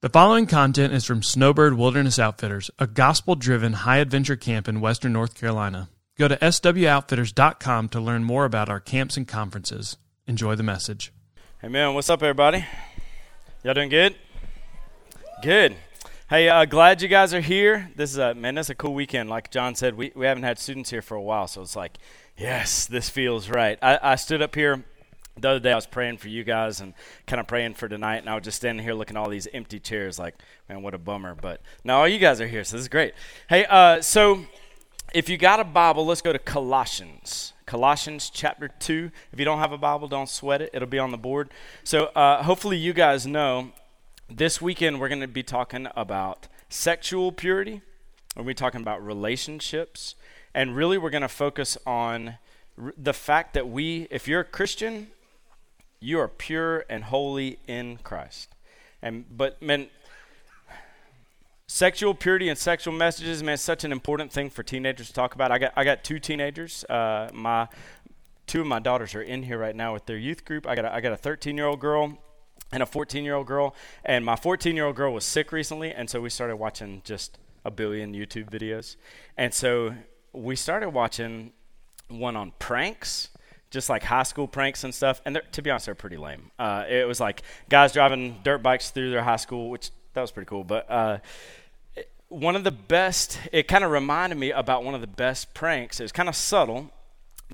The following content is from Snowbird Wilderness Outfitters, a gospel driven high adventure camp in western North Carolina. Go to swoutfitters.com to learn more about our camps and conferences. Enjoy the message. Hey, man, what's up, everybody? Y'all doing good? Good. Hey, uh, glad you guys are here. This is a man. That's a cool weekend. Like John said, we, we haven't had students here for a while, so it's like, yes, this feels right. I, I stood up here the other day I was praying for you guys and kind of praying for tonight, and I was just standing here looking at all these empty chairs, like, man, what a bummer. But now all you guys are here, so this is great. Hey, uh, so if you got a Bible, let's go to Colossians. Colossians chapter 2. If you don't have a Bible, don't sweat it. It'll be on the board. So uh, hopefully you guys know this weekend we're going to be talking about sexual purity. We're going to be talking about relationships. And really, we're going to focus on the fact that we, if you're a Christian, you are pure and holy in Christ. And but man, sexual purity and sexual messages, man, such an important thing for teenagers to talk about. I got I got two teenagers. Uh, my two of my daughters are in here right now with their youth group. I got a, I got a 13 year old girl and a 14 year old girl, and my 14 year old girl was sick recently, and so we started watching just a billion YouTube videos, and so we started watching one on pranks just like high school pranks and stuff. And to be honest, they're pretty lame. Uh, it was like guys driving dirt bikes through their high school, which that was pretty cool. But uh, one of the best, it kind of reminded me about one of the best pranks. It was kind of subtle,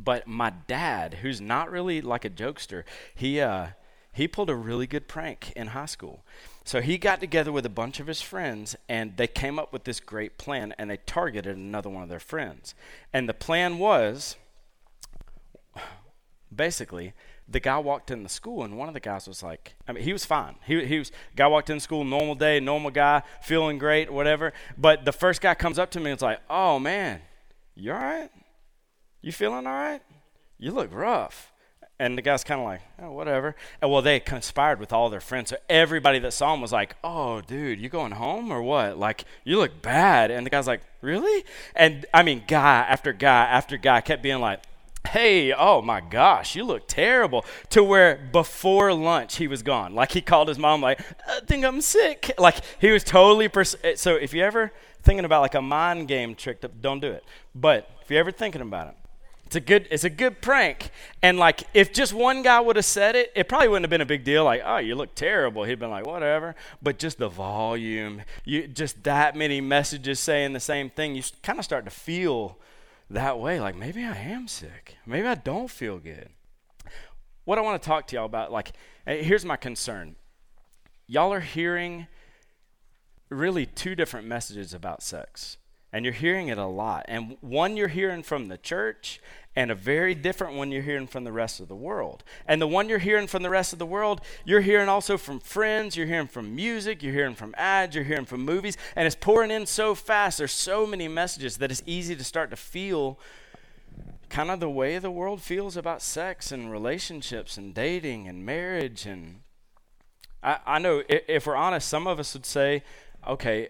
but my dad, who's not really like a jokester, he uh, he pulled a really good prank in high school. So he got together with a bunch of his friends and they came up with this great plan and they targeted another one of their friends. And the plan was basically, the guy walked in the school and one of the guys was like, I mean, he was fine. He, he was, guy walked in school, normal day, normal guy, feeling great, whatever. But the first guy comes up to me and it's like, oh man, you all right? You feeling all right? You look rough. And the guy's kind of like, oh, whatever. And well, they conspired with all their friends. So everybody that saw him was like, oh, dude, you going home or what? Like, you look bad. And the guy's like, really? And I mean, guy after guy after guy kept being like, hey, oh my gosh, you look terrible. To where before lunch he was gone. Like he called his mom, like, I think I'm sick. Like he was totally. Pers- so if you're ever thinking about like a mind game trick, up, don't do it. But if you're ever thinking about it, it's a good it's a good prank. And like if just one guy would have said it, it probably wouldn't have been a big deal. Like, oh, you look terrible. He'd been like, whatever. But just the volume, you just that many messages saying the same thing, you kind of start to feel that way, like maybe I am sick. Maybe I don't feel good. What I want to talk to y'all about, like, eh, here's my concern. Y'all are hearing really two different messages about sex. And you're hearing it a lot. And one you're hearing from the church, and a very different one you're hearing from the rest of the world. And the one you're hearing from the rest of the world, you're hearing also from friends, you're hearing from music, you're hearing from ads, you're hearing from movies, and it's pouring in so fast. There's so many messages that it's easy to start to feel kind of the way the world feels about sex and relationships and dating and marriage. And I, I know if, if we're honest, some of us would say, okay,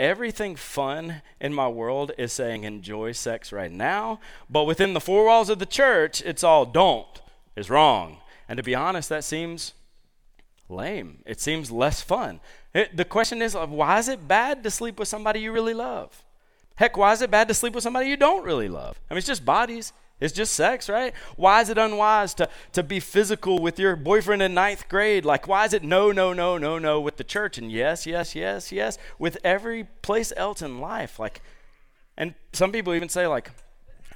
everything fun in my world is saying enjoy sex right now, but within the four walls of the church, it's all don't, is wrong. And to be honest, that seems lame. It seems less fun. It, the question is, why is it bad to sleep with somebody you really love? Heck, why is it bad to sleep with somebody you don't really love? I mean, it's just bodies. It's just sex, right? Why is it unwise to, to be physical with your boyfriend in ninth grade? Like, why is it no, no, no, no, no with the church? And yes, yes, yes, yes, with every place else in life. Like, and some people even say, like,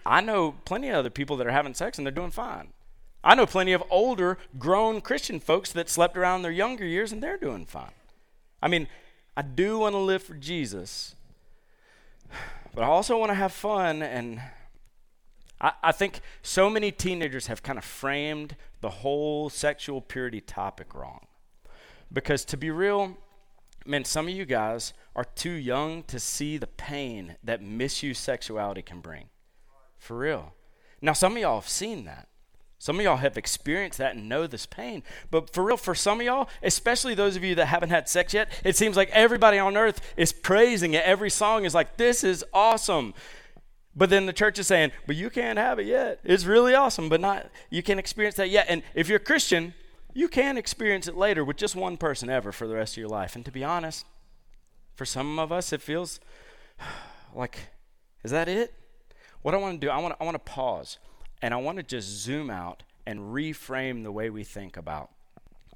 I know plenty of other people that are having sex and they're doing fine. I know plenty of older, grown Christian folks that slept around their younger years and they're doing fine. I mean, I do want to live for Jesus, but I also want to have fun and I, think so many teenagers have kind of framed the whole sexual purity topic wrong. Because to be real, man, some of you guys are too young to see the pain that misused sexuality can bring. For real. Now, some of y'all have seen that. Some of y'all have experienced that and know this pain. But for real, for some of y'all, especially those of you that haven't had sex yet, it seems like everybody on earth is praising it. Every song is like, this is awesome. But then the church is saying, but you can't have it yet. It's really awesome, but not you can't experience that yet. And if you're a Christian, you can experience it later with just one person ever for the rest of your life. And to be honest, for some of us, it feels like, is that it? What I want to do, I want to, I want to pause and I want to just zoom out and reframe the way we think about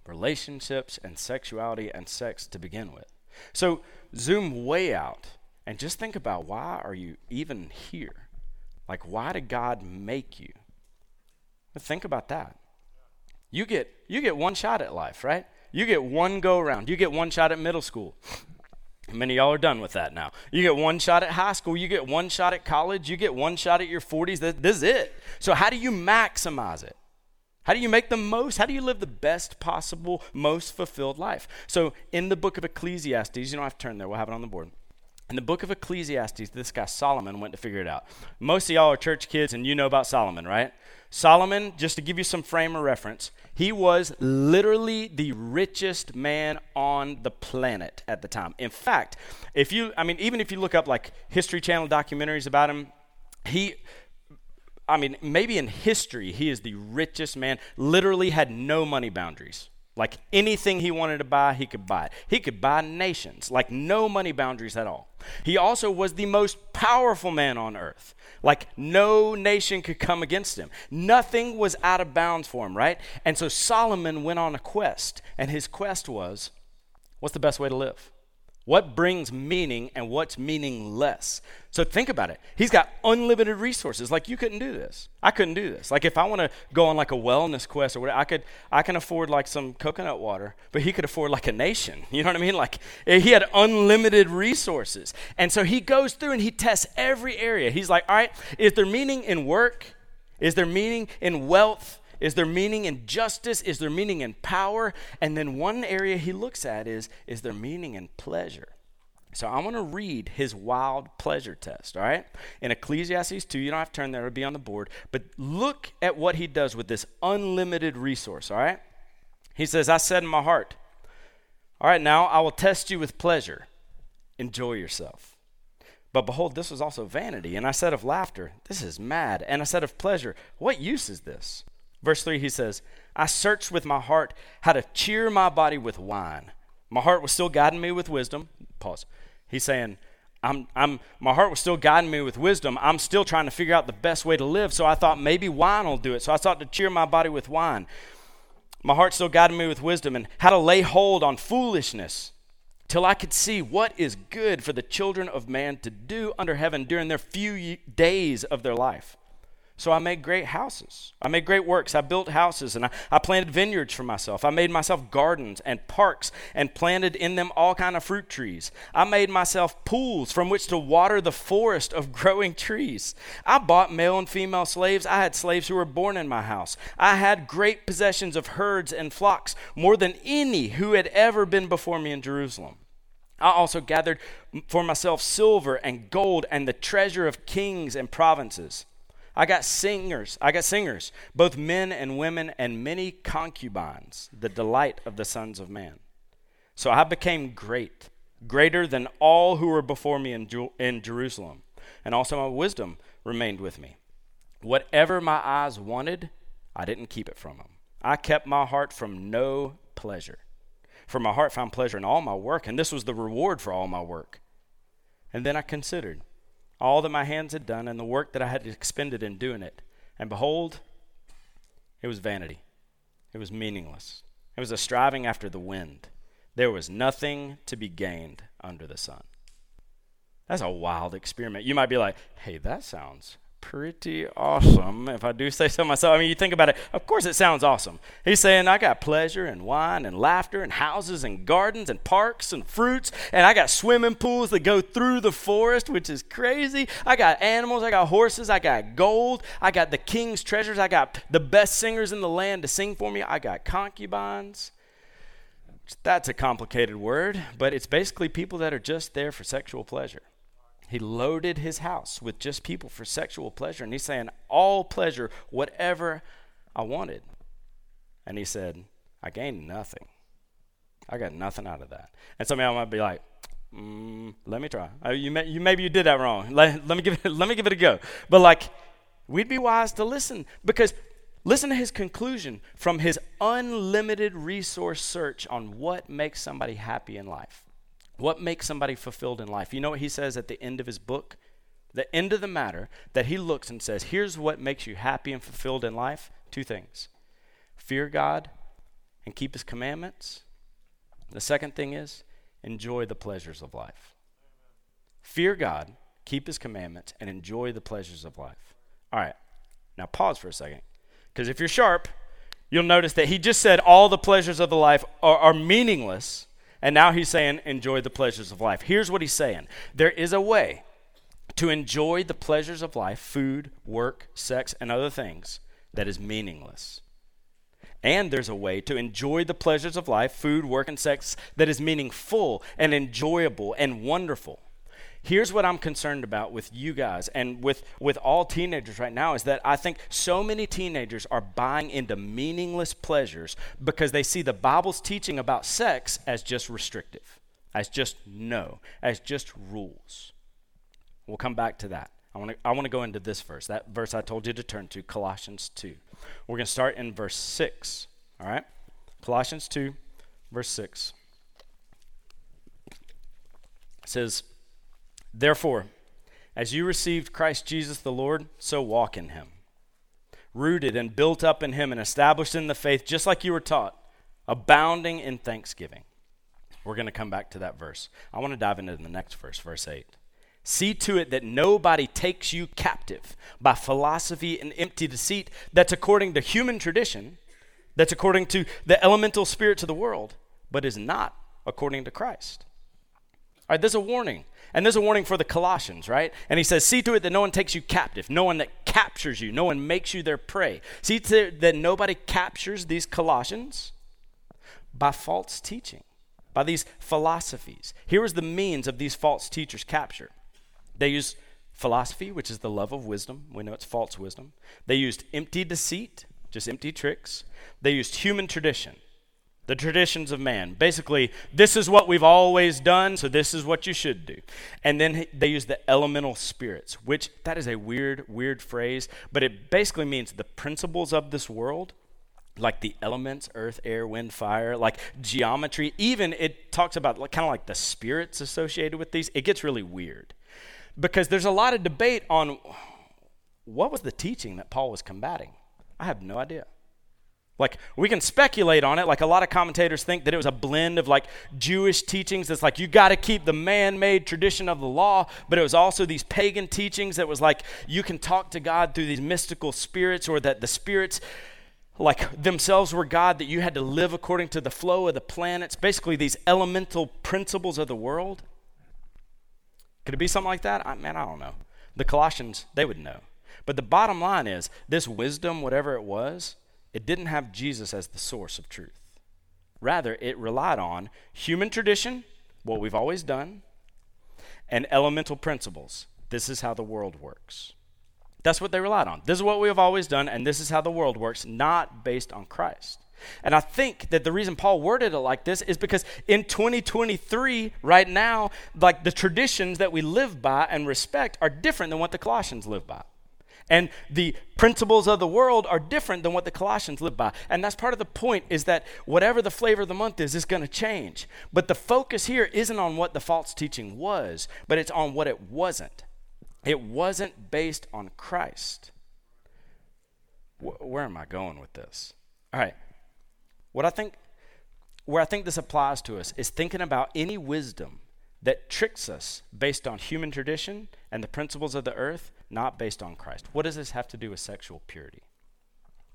relationships and sexuality and sex to begin with. So zoom way out and just think about why are you even here? Like why did God make you? Think about that. You get you get one shot at life, right? You get one go around. You get one shot at middle school. Many y'all are done with that now. You get one shot at high school. You get one shot at college. You get one shot at your 40s. This is it. So, how do you maximize it? How do you make the most? How do you live the best possible, most fulfilled life? So, in the book of Ecclesiastes, you don't have to turn there, we'll have it on the board. In the book of Ecclesiastes, this guy Solomon went to figure it out. Most of y'all are church kids and you know about Solomon, right? Solomon, just to give you some frame of reference, he was literally the richest man on the planet at the time. In fact, if you, I mean, even if you look up like History Channel documentaries about him, he I mean, maybe in history, he is the richest man, literally had no money boundaries. Like anything he wanted to buy, he could buy it. He could buy nations, like no money boundaries at all. He also was the most powerful man on earth. Like no nation could come against him. Nothing was out of bounds for him, right? And so Solomon went on a quest, and his quest was what's the best way to live? What brings meaning and what's meaningless? So think about it. He's got unlimited resources. Like you couldn't do this. I couldn't do this. Like if I want to go on like a wellness quest or whatever, I could I can afford like some coconut water, but he could afford like a nation. You know what I mean? Like eh, he had unlimited resources. And so he goes through and he tests every area. He's like, "All right, is there meaning in work? Is there meaning in wealth? Is there meaning in justice? Is there meaning in power? And then one area he looks at is is there meaning in pleasure? So I want to read his wild pleasure test, all right? In Ecclesiastes 2, you don't have to turn there, it'll be on the board. But look at what he does with this unlimited resource, all right? He says, I said in my heart, All right, now I will test you with pleasure. Enjoy yourself. But behold, this was also vanity. And I said of laughter, This is mad. And I said of pleasure, What use is this? Verse 3, he says, I searched with my heart how to cheer my body with wine. My heart was still guiding me with wisdom. Pause. He's saying, I'm, I'm, my heart was still guiding me with wisdom. I'm still trying to figure out the best way to live. So I thought maybe wine will do it. So I sought to cheer my body with wine. My heart still guided me with wisdom and how to lay hold on foolishness till I could see what is good for the children of man to do under heaven during their few days of their life. So I made great houses. I made great works. I built houses and I, I planted vineyards for myself. I made myself gardens and parks and planted in them all kind of fruit trees. I made myself pools from which to water the forest of growing trees. I bought male and female slaves. I had slaves who were born in my house. I had great possessions of herds and flocks, more than any who had ever been before me in Jerusalem. I also gathered for myself silver and gold and the treasure of kings and provinces. I got singers. I got singers, both men and women, and many concubines, the delight of the sons of man. So I became great, greater than all who were before me in, Ju- in Jerusalem. And also my wisdom remained with me. Whatever my eyes wanted, I didn't keep it from them. I kept my heart from no pleasure. For my heart found pleasure in all my work, and this was the reward for all my work. And then I considered all that my hands had done and the work that I had expended in doing it. And behold, it was vanity. It was meaningless. It was a striving after the wind. There was nothing to be gained under the sun. That's a wild experiment. You might be like, hey, that sounds pretty awesome, if I do say so myself. I mean, you think about it, of course it sounds awesome. He's saying, I got pleasure and wine and laughter and houses and gardens and parks and fruits, and I got swimming pools that go through the forest, which is crazy. I got animals, I got horses, I got gold, I got the king's treasures, I got the best singers in the land to sing for me, I got concubines. That's a complicated word, but it's basically people that are just there for sexual pleasure. He loaded his house with just people for sexual pleasure. And he's saying, all pleasure, whatever I wanted. And he said, I gained nothing. I got nothing out of that. And some of y'all might be like, mm, let me try. Uh, you, may, you Maybe you did that wrong. Let, let, me give it, let me give it a go. But like, we'd be wise to listen because Listen to his conclusion from his unlimited resource search on what makes somebody happy in life. What makes somebody fulfilled in life? You know what he says at the end of his book? The end of the matter that he looks and says, Here's what makes you happy and fulfilled in life two things fear God and keep his commandments. The second thing is enjoy the pleasures of life. Fear God, keep his commandments, and enjoy the pleasures of life. All right, now pause for a second. Because if you're sharp, you'll notice that he just said all the pleasures of the life are, are meaningless, and now he's saying enjoy the pleasures of life. Here's what he's saying there is a way to enjoy the pleasures of life food, work, sex, and other things that is meaningless. And there's a way to enjoy the pleasures of life, food, work, and sex, that is meaningful and enjoyable and wonderful. Here's what I'm concerned about with you guys and with, with all teenagers right now is that I think so many teenagers are buying into meaningless pleasures because they see the Bible's teaching about sex as just restrictive, as just no, as just rules. We'll come back to that. I want to I want to go into this verse. That verse I told you to turn to, Colossians 2. We're going to start in verse 6. All right? Colossians 2, verse 6. It says, Therefore, as you received Christ Jesus the Lord, so walk in him. Rooted and built up in him and established in the faith, just like you were taught, abounding in thanksgiving. We're going to come back to that verse. I want to dive into the next verse, verse 8. See to it that nobody takes you captive by philosophy and empty deceit that's according to human tradition, that's according to the elemental spirits of the world, but is not according to Christ. All right, there's a warning. And there's a warning for the Colossians, right? And he says, See to it that no one takes you captive, no one that captures you, no one makes you their prey. See to it that nobody captures these Colossians by false teaching, by these philosophies. Here is the means of these false teachers' capture they used philosophy, which is the love of wisdom. We know it's false wisdom. They used empty deceit, just empty tricks. They used human tradition, the traditions of man. Basically, this is what we've always done, so this is what you should do. And then they use the elemental spirits, which that is a weird, weird phrase, but it basically means the principles of this world. Like the elements, earth, air, wind, fire, like geometry. Even it talks about like, kind of like the spirits associated with these. It gets really weird because there's a lot of debate on what was the teaching that Paul was combating. I have no idea. Like, we can speculate on it. Like, a lot of commentators think that it was a blend of like Jewish teachings that's like, you got to keep the man made tradition of the law, but it was also these pagan teachings that was like, you can talk to God through these mystical spirits, or that the spirits, like themselves, were God, that you had to live according to the flow of the planets. Basically, these elemental principles of the world. Could it be something like that? I, man, I don't know. The Colossians, they would know. But the bottom line is this wisdom, whatever it was, it didn't have Jesus as the source of truth. Rather, it relied on human tradition, what we've always done, and elemental principles. This is how the world works. That's what they relied on. This is what we have always done, and this is how the world works, not based on Christ. And I think that the reason Paul worded it like this is because in 2023, right now, like the traditions that we live by and respect are different than what the Colossians live by. And the principles of the world are different than what the Colossians live by. And that's part of the point is that whatever the flavor of the month is, is going to change. But the focus here isn't on what the false teaching was, but it's on what it wasn't. It wasn't based on Christ. Where am I going with this? All right. What I think, where I think this applies to us is thinking about any wisdom that tricks us based on human tradition and the principles of the earth, not based on Christ. What does this have to do with sexual purity?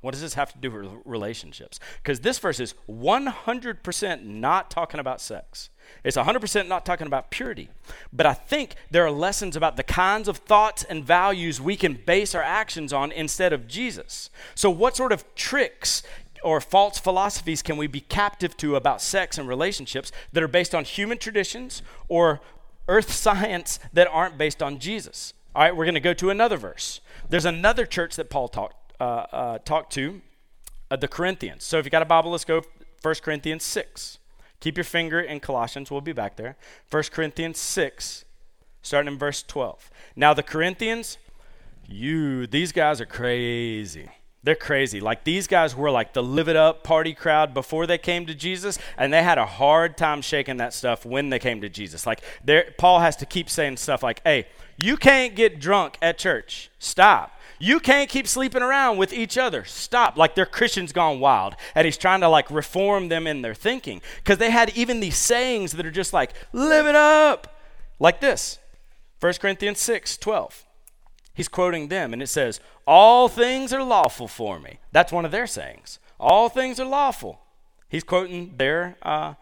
What does this have to do with relationships? Because this verse is 100% not talking about sex. It's 100% not talking about purity. But I think there are lessons about the kinds of thoughts and values we can base our actions on instead of Jesus. So, what sort of tricks or false philosophies can we be captive to about sex and relationships that are based on human traditions or earth science that aren't based on Jesus? All right, we're going to go to another verse. There's another church that Paul talked uh, uh, talked to, uh, the Corinthians. So if you got a Bible, let's go 1 Corinthians 6. Keep your finger in Colossians. We'll be back there. 1 Corinthians 6, starting in verse 12. Now the Corinthians, you, these guys are crazy. They're crazy. Like these guys were like the live it up party crowd before they came to Jesus, and they had a hard time shaking that stuff when they came to Jesus. Like Paul has to keep saying stuff like, "Hey, you can't get drunk at church. Stop. You can't keep sleeping around with each other. Stop. Like they're Christians gone wild. And he's trying to like reform them in their thinking. Because they had even these sayings that are just like, live it up. Like this 1 Corinthians 6 12. He's quoting them, and it says, All things are lawful for me. That's one of their sayings. All things are lawful. He's quoting their, uh,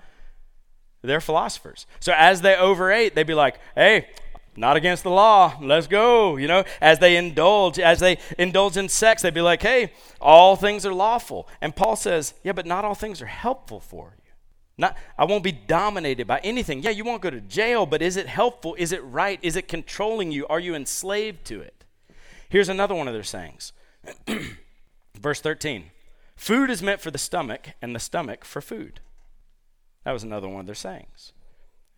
their philosophers. So as they overate, they'd be like, Hey, not against the law. Let's go. You know, as they indulge, as they indulge in sex, they'd be like, hey, all things are lawful. And Paul says, yeah, but not all things are helpful for you. Not, I won't be dominated by anything. Yeah, you won't go to jail, but is it helpful? Is it right? Is it controlling you? Are you enslaved to it? Here's another one of their sayings. Verse 13 Food is meant for the stomach, and the stomach for food. That was another one of their sayings.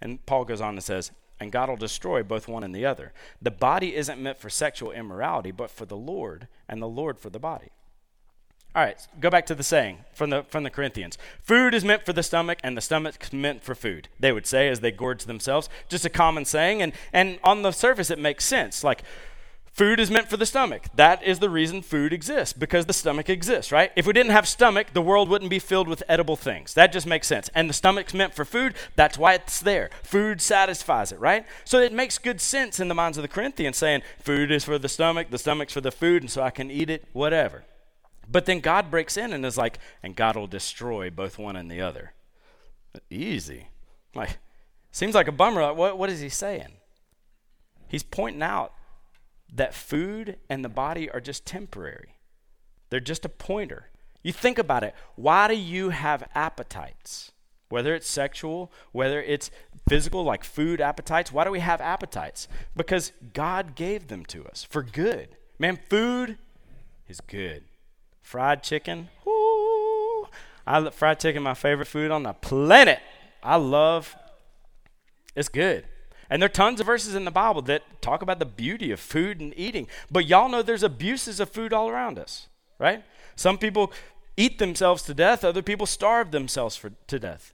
And Paul goes on and says, and God will destroy both one and the other. The body isn't meant for sexual immorality, but for the Lord, and the Lord for the body. All right, go back to the saying from the from the Corinthians. Food is meant for the stomach, and the stomach's meant for food. They would say as they gorge themselves. Just a common saying, and and on the surface it makes sense. Like Food is meant for the stomach. That is the reason food exists, because the stomach exists, right? If we didn't have stomach, the world wouldn't be filled with edible things. That just makes sense. And the stomach's meant for food, that's why it's there. Food satisfies it, right? So it makes good sense in the minds of the Corinthians saying, food is for the stomach, the stomach's for the food, and so I can eat it, whatever. But then God breaks in and is like, and God will destroy both one and the other. Easy. Like, seems like a bummer. Like, what, what is he saying? He's pointing out that food and the body are just temporary, they're just a pointer. You think about it. Why do you have appetites? Whether it's sexual, whether it's physical, like food appetites, why do we have appetites? Because God gave them to us for good. Man, food is good. Fried chicken, whoo, I fried chicken my favorite food on the planet. I love. It's good. And there are tons of verses in the Bible that talk about the beauty of food and eating. But y'all know there's abuses of food all around us, right? Some people eat themselves to death, other people starve themselves for, to death.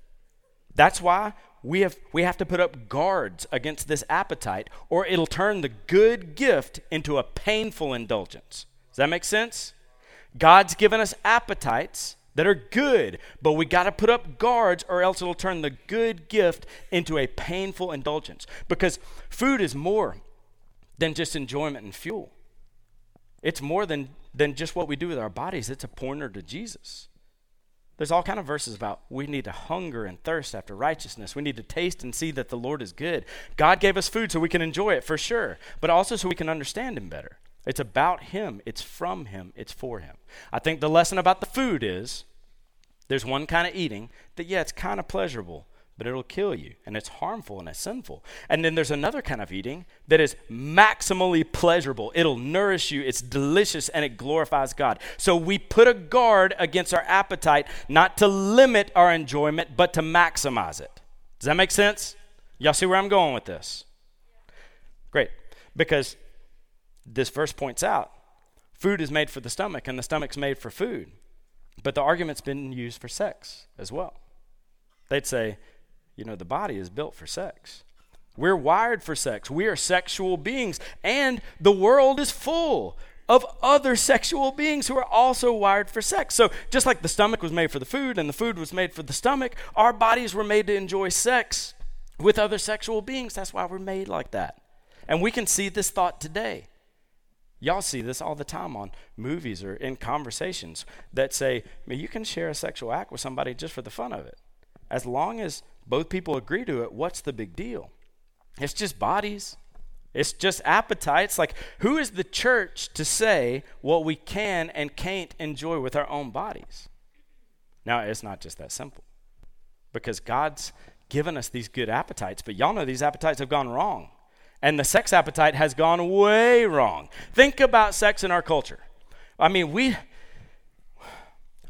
That's why we have, we have to put up guards against this appetite, or it'll turn the good gift into a painful indulgence. Does that make sense? God's given us appetites that are good, but we got to put up guards or else it'll turn the good gift into a painful indulgence. Because food is more than just enjoyment and fuel. It's more than, than just what we do with our bodies. It's a pointer to Jesus. There's all kind of verses about we need to hunger and thirst after righteousness. We need to taste and see that the Lord is good. God gave us food so we can enjoy it for sure, but also so we can understand him better. It's about him, it's from him, it's for him. I think the lesson about the food is there's one kind of eating that, yeah, it's kind of pleasurable, but it'll kill you and it's harmful and it's sinful. And then there's another kind of eating that is maximally pleasurable. It'll nourish you, it's delicious, and it glorifies God. So we put a guard against our appetite, not to limit our enjoyment, but to maximize it. Does that make sense? Y'all see where I'm going with this? Great. Because this verse points out food is made for the stomach, and the stomach's made for food. But the argument's been used for sex as well. They'd say, you know, the body is built for sex. We're wired for sex. We are sexual beings. And the world is full of other sexual beings who are also wired for sex. So, just like the stomach was made for the food and the food was made for the stomach, our bodies were made to enjoy sex with other sexual beings. That's why we're made like that. And we can see this thought today. Y'all see this all the time on movies or in conversations that say, I mean, you can share a sexual act with somebody just for the fun of it. As long as both people agree to it, what's the big deal? It's just bodies. It's just appetites. Like, who is the church to say what we can and can't enjoy with our own bodies? Now, it's not just that simple because God's given us these good appetites, but y'all know these appetites have gone wrong. And the sex appetite has gone way wrong. Think about sex in our culture. I mean, we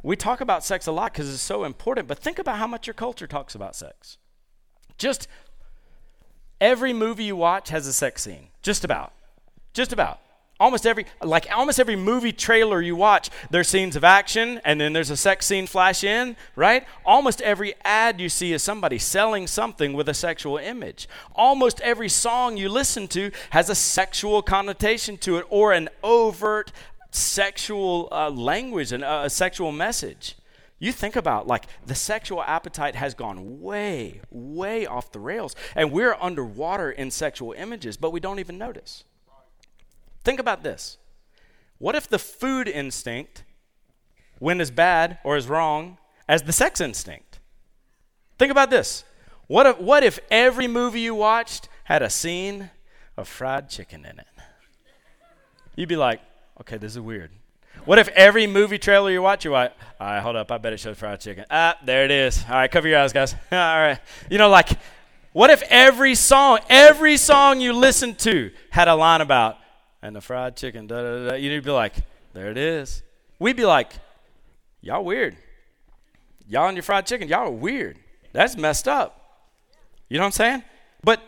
we talk about sex a lot because it's so important, but think about how much your culture talks about sex. Just every movie you watch has a sex scene. Just about. Just about. Almost every like almost every movie trailer you watch, there's scenes of action and then there's a sex scene flash in, right? Almost every ad you see is somebody selling something with a sexual image. Almost every song you listen to has a sexual connotation to it or an overt sexual uh, language and uh, a sexual message. You think about like the sexual appetite has gone way, way off the rails, and we're underwater in sexual images, but we don't even notice. Think about this. What if the food instinct went as bad or as wrong as the sex instinct? Think about this. What if, what if every movie you watched had a scene of fried chicken in it? You'd be like, okay, this is weird. What if every movie trailer you watch, you're like, all right, hold up, I bet it shows fried chicken. Ah, there it is. All right, cover your eyes, guys. all right. You know, like, what if every song, every song you listen to had a line about, and the fried chicken, da da da. You'd be like, there it is. We'd be like, y'all weird. Y'all and your fried chicken, y'all are weird. That's messed up. You know what I'm saying? But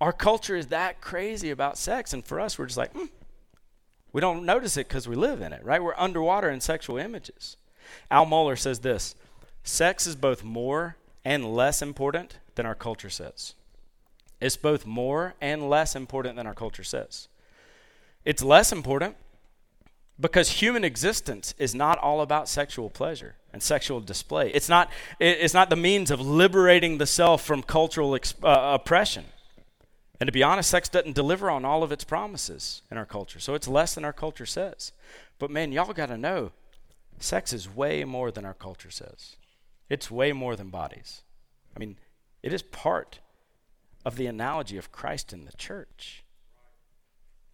our culture is that crazy about sex, and for us, we're just like, hmm. we don't notice it because we live in it, right? We're underwater in sexual images. Al Mohler says this sex is both more and less important than our culture says. It's both more and less important than our culture says. It's less important because human existence is not all about sexual pleasure and sexual display. It's not, it's not the means of liberating the self from cultural exp- uh, oppression. And to be honest, sex doesn't deliver on all of its promises in our culture. So it's less than our culture says. But man, y'all got to know sex is way more than our culture says. It's way more than bodies. I mean, it is part of the analogy of Christ in the church.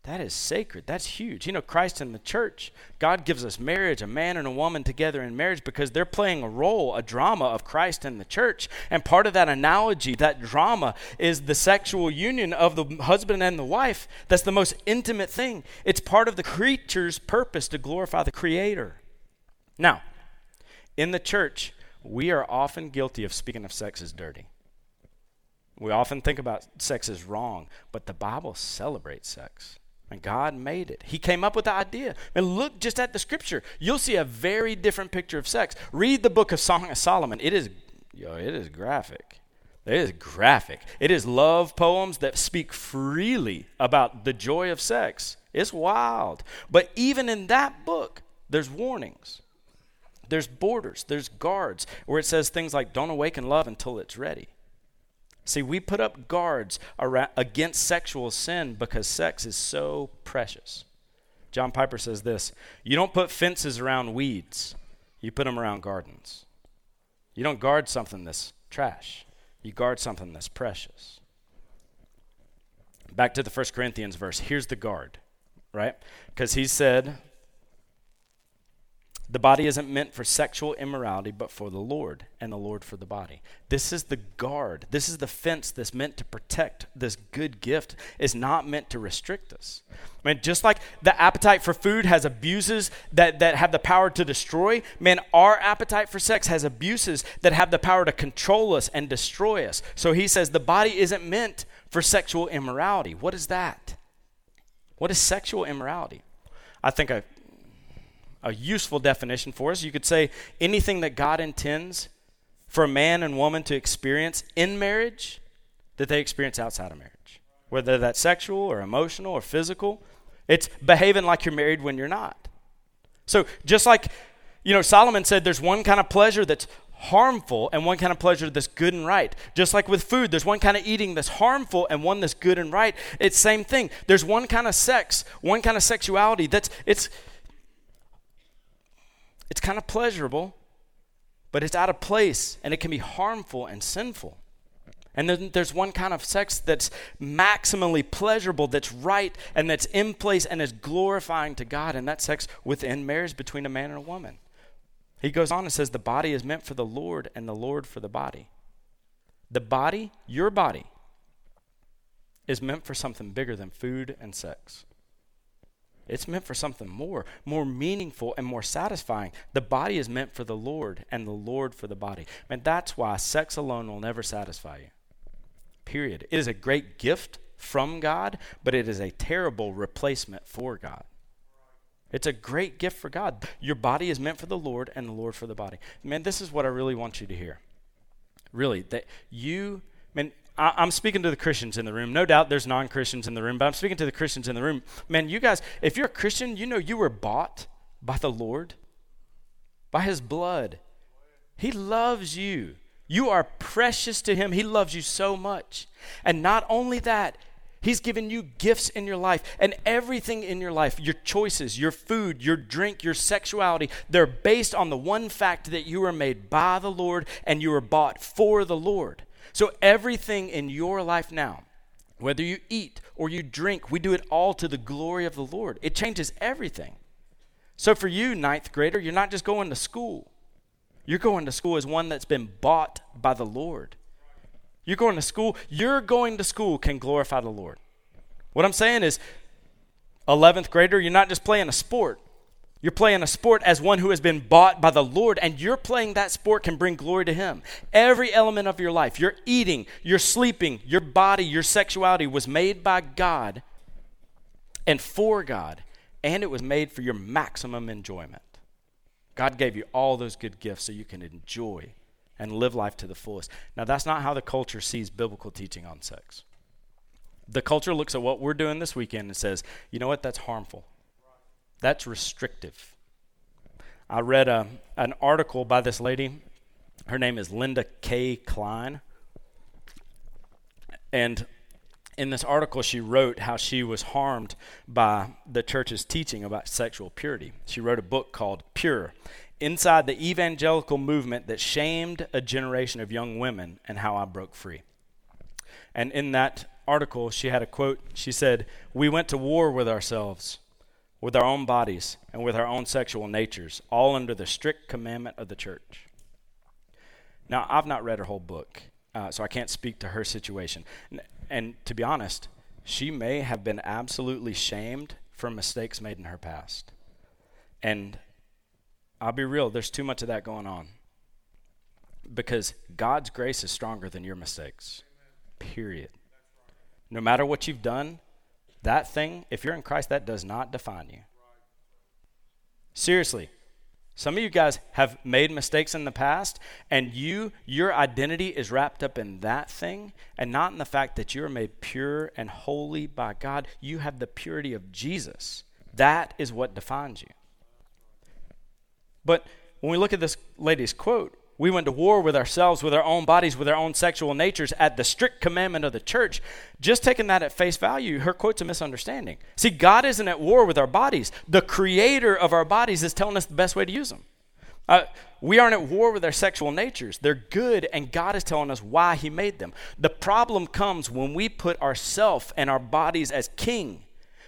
That is sacred. That's huge. You know, Christ and the church, God gives us marriage, a man and a woman together in marriage because they're playing a role, a drama of Christ and the church. And part of that analogy, that drama, is the sexual union of the husband and the wife. That's the most intimate thing. It's part of the creature's purpose to glorify the Creator. Now, in the church, we are often guilty of speaking of sex as dirty. We often think about sex as wrong, but the Bible celebrates sex. And God made it. He came up with the idea. And look just at the scripture. You'll see a very different picture of sex. Read the book of Song of Solomon. It is, yo, it is graphic. It is graphic. It is love poems that speak freely about the joy of sex. It's wild. But even in that book, there's warnings. There's borders. There's guards where it says things like, don't awaken love until it's ready. See, we put up guards against sexual sin because sex is so precious. John Piper says this You don't put fences around weeds, you put them around gardens. You don't guard something that's trash, you guard something that's precious. Back to the First Corinthians verse. Here's the guard, right? Because he said, the body isn't meant for sexual immorality, but for the Lord, and the Lord for the body. This is the guard. This is the fence that's meant to protect this good gift. Is not meant to restrict us. I mean, just like the appetite for food has abuses that, that have the power to destroy, man, our appetite for sex has abuses that have the power to control us and destroy us. So he says the body isn't meant for sexual immorality. What is that? What is sexual immorality? I think I a useful definition for us. You could say anything that God intends for a man and woman to experience in marriage that they experience outside of marriage, whether that's sexual or emotional or physical. It's behaving like you're married when you're not. So, just like, you know, Solomon said there's one kind of pleasure that's harmful and one kind of pleasure that's good and right. Just like with food, there's one kind of eating that's harmful and one that's good and right. It's same thing. There's one kind of sex, one kind of sexuality that's it's it's kind of pleasurable, but it's out of place and it can be harmful and sinful. And then there's one kind of sex that's maximally pleasurable, that's right, and that's in place and is glorifying to God, and that sex within marriage between a man and a woman. He goes on and says, The body is meant for the Lord, and the Lord for the body. The body, your body, is meant for something bigger than food and sex. It's meant for something more, more meaningful and more satisfying. The body is meant for the Lord and the Lord for the body. And that's why sex alone will never satisfy you. Period. It is a great gift from God, but it is a terrible replacement for God. It's a great gift for God. Your body is meant for the Lord and the Lord for the body. Man, this is what I really want you to hear. Really, that you, man, I, am speaking to the Christians in the room. No doubt there's non Christians in the room, but I'm speaking to the Christians in the room. Man, you guys, if you're a Christian, you know you were bought by the Lord, by his blood. He loves you. You are precious to him. He loves you so much. And not only that, He's given you gifts in your life and everything in your life, your choices, your food, your drink, your sexuality, they're based on the one fact that you were made by the Lord and you were bought for the Lord. So everything in your life now, whether you eat or you drink, we do it all to the glory of the Lord. It changes everything. So for you, ninth grader, you're not just going to school. You're going to school as one that's been bought by the Lord. You're going to school, you're going to school can glorify the Lord. What I'm saying is, 11th grader, you're not just playing a sport. You're playing a sport as one who has been bought by the Lord, and you're playing that sport can bring glory to Him. Every element of your life, your eating, your sleeping, your body, your sexuality was made by God and for God, and it was made for your maximum enjoyment. God gave you all those good gifts so you can enjoy and live life to the fullest. Now, that's not how the culture sees biblical teaching on sex. The culture looks at what we're doing this weekend and says, you know what, that's harmful. That's restrictive. I read a, an article by this lady. Her name is Linda Kay Klein. And in this article, she wrote how she was harmed by the church's teaching about sexual purity. She wrote a book called Pure inside the evangelical movement that shamed a generation of young women and how I broke free. And in that article, she had a quote. She said, We went to war with ourselves, with our own bodies, and with our own sexual natures, all under the strict commandment of the church. Now, I've not read her whole book, uh, so I can't speak to her situation. And, and to be honest, she may have been absolutely shamed for mistakes made in her past. And I'll be real, there's too much of that going on. Because God's grace is stronger than your mistakes. Period. No matter what you've done, that thing, if you're in Christ, that does not define you. Seriously. Some of you guys have made mistakes in the past, and you, your identity is wrapped up in that thing and not in the fact that you're made pure and holy by God. You have the purity of Jesus. That is what defines you. But when we look at this lady's quote, we went to war with ourselves, with our own bodies, with our own sexual natures at the strict commandment of the church. Just taking that at face value, her quote's a misunderstanding. See, God isn't at war with our bodies. The creator of our bodies is telling us the best way to use them. Uh, we aren't at war with our sexual natures. They're good, and God is telling us why He made them. The problem comes when we put ourself and our bodies as king.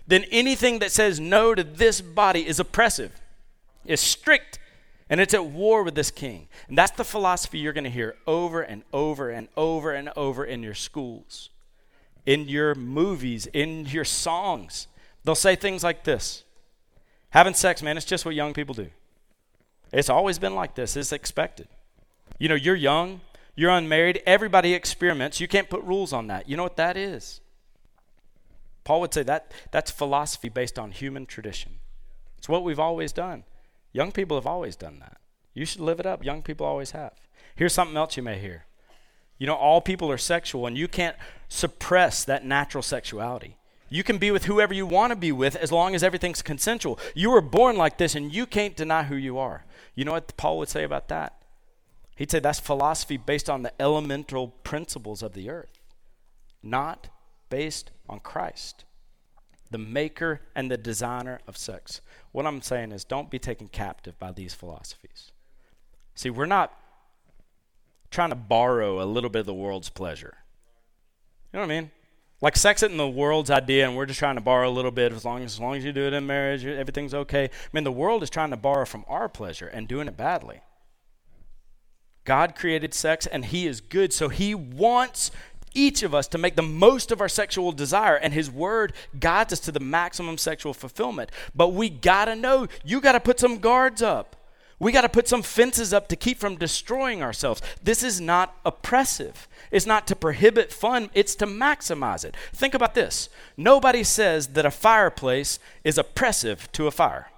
Then anything that says no to this body is oppressive, is strict, and it's at war with this king. And that's the philosophy you're going to hear over and over and over and over in your schools, in your movies, in your songs. They'll say things like this Having sex, man, it's just what young people do. It's always been like this, it's expected. You know, you're young, you're unmarried, everybody experiments. You can't put rules on that. You know what that is? Paul would say that that's philosophy based on human tradition. It's what we've always done. Young people have always done that. You should live it up. Young people always have. Here's something else you may hear. You know, all people are sexual, and you can't suppress that natural sexuality. You can be with whoever you want to be with as long as everything's consensual. You were born like this, and you can't deny who you are. You know what Paul would say about that? He'd say that's philosophy based on the elemental principles of the earth, not based on Christ, the maker and the designer of sex. What I'm saying is, don't be taken captive by these philosophies. See, we're not trying to borrow a little bit of the world's pleasure. You know what I mean? Like sex in the world's idea, and we're just trying to borrow a little bit. As long as, as long as you do it in marriage, everything's okay. I mean, the world is trying to borrow from our pleasure and doing it badly. God created sex, and He is good, so He wants each of us to make the most of our sexual desire, and His Word guides us to the maximum sexual fulfillment. But we gotta know, you gotta put some guards up. We got to put some fences up to keep from destroying ourselves. This is not oppressive. It's not to prohibit fun, it's to maximize it. Think about this nobody says that a fireplace is oppressive to a fire.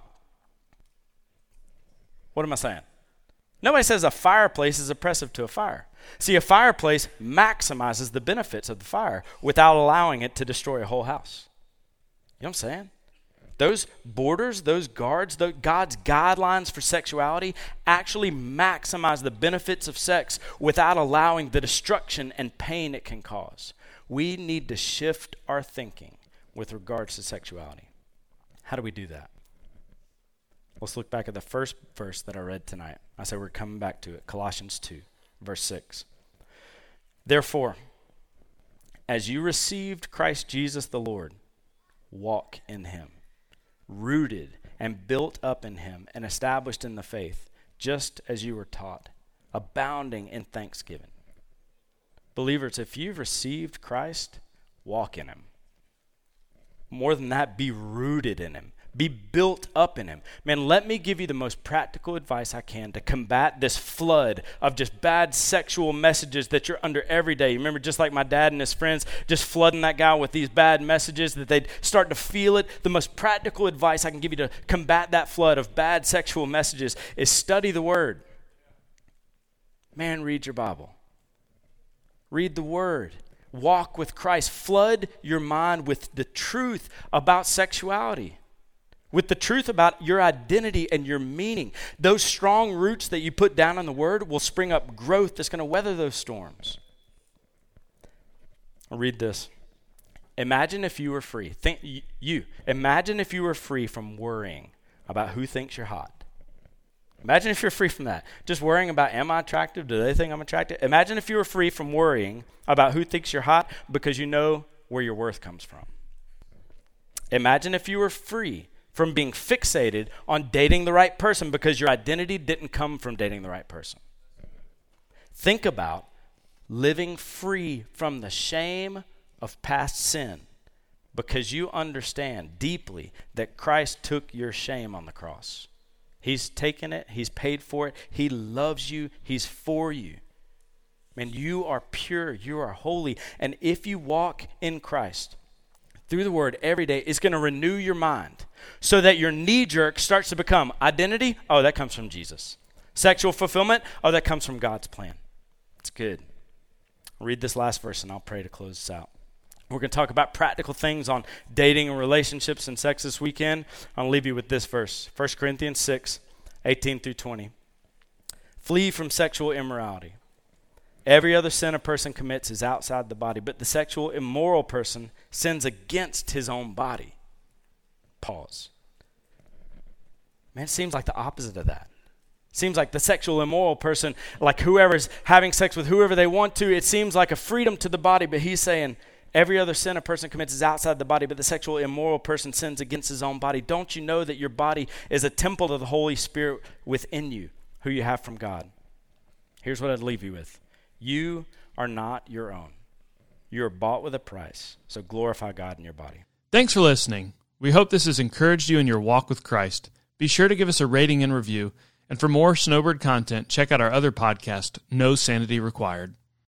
What am I saying? Nobody says a fireplace is oppressive to a fire. See, a fireplace maximizes the benefits of the fire without allowing it to destroy a whole house. You know what I'm saying? Those borders, those guards, the, God's guidelines for sexuality actually maximize the benefits of sex without allowing the destruction and pain it can cause. We need to shift our thinking with regards to sexuality. How do we do that? Let's look back at the first verse that I read tonight. I said we're coming back to it Colossians 2, verse 6. Therefore, as you received Christ Jesus the Lord, walk in him rooted and built up in him and established in the faith, just as you were taught, abounding in thanksgiving. Believers, if you've received Christ, walk in him. More than that, be rooted in him. Be built up in Him. Man, let me give you the most practical advice I can to combat this flood of just bad sexual messages that you're under every day. You remember, just like my dad and his friends just flooding that guy with these bad messages that they'd start to feel it. The most practical advice I can give you to combat that flood of bad sexual messages is study the Word. Man, read your Bible. Read the Word walk with Christ. Flood your mind with the truth about sexuality with the truth about your identity and your meaning. Those strong roots that you put down in the Word will spring up growth that's going to weather those storms. I'll read this. Imagine if you were free. Think you. Imagine if you were free from worrying about who thinks you're hot. Imagine if you're free from that. Just worrying about am I attractive? Do they think I'm attractive? Imagine if you were free from worrying about who thinks you're hot because you know where your worth comes from. Imagine if you were free from being fixated on dating the right person because your identity didn't come from dating the right person. Think about living free from the shame of past sin because you understand deeply that Christ took your shame on the cross. He's taken it, He's paid for it, He loves you, He's for you. And you are pure, you are holy, and if you walk in Christ, through the word every day is going to renew your mind so that your knee jerk starts to become identity. Oh, that comes from Jesus. Sexual fulfillment. Oh, that comes from God's plan. It's good. Read this last verse and I'll pray to close this out. We're going to talk about practical things on dating and relationships and sex this weekend. I'll leave you with this verse 1 Corinthians 6 18 through 20. Flee from sexual immorality. Every other sin a person commits is outside the body, but the sexual immoral person sins against his own body. Pause. Man, it seems like the opposite of that. Seems like the sexual immoral person, like whoever's having sex with whoever they want to, it seems like a freedom to the body, but he's saying every other sin a person commits is outside the body, but the sexual immoral person sins against his own body. Don't you know that your body is a temple of the Holy Spirit within you, who you have from God? Here's what I'd leave you with you are not your own. You are bought with a price. So glorify God in your body. Thanks for listening. We hope this has encouraged you in your walk with Christ. Be sure to give us a rating and review. And for more Snowbird content, check out our other podcast, No Sanity Required.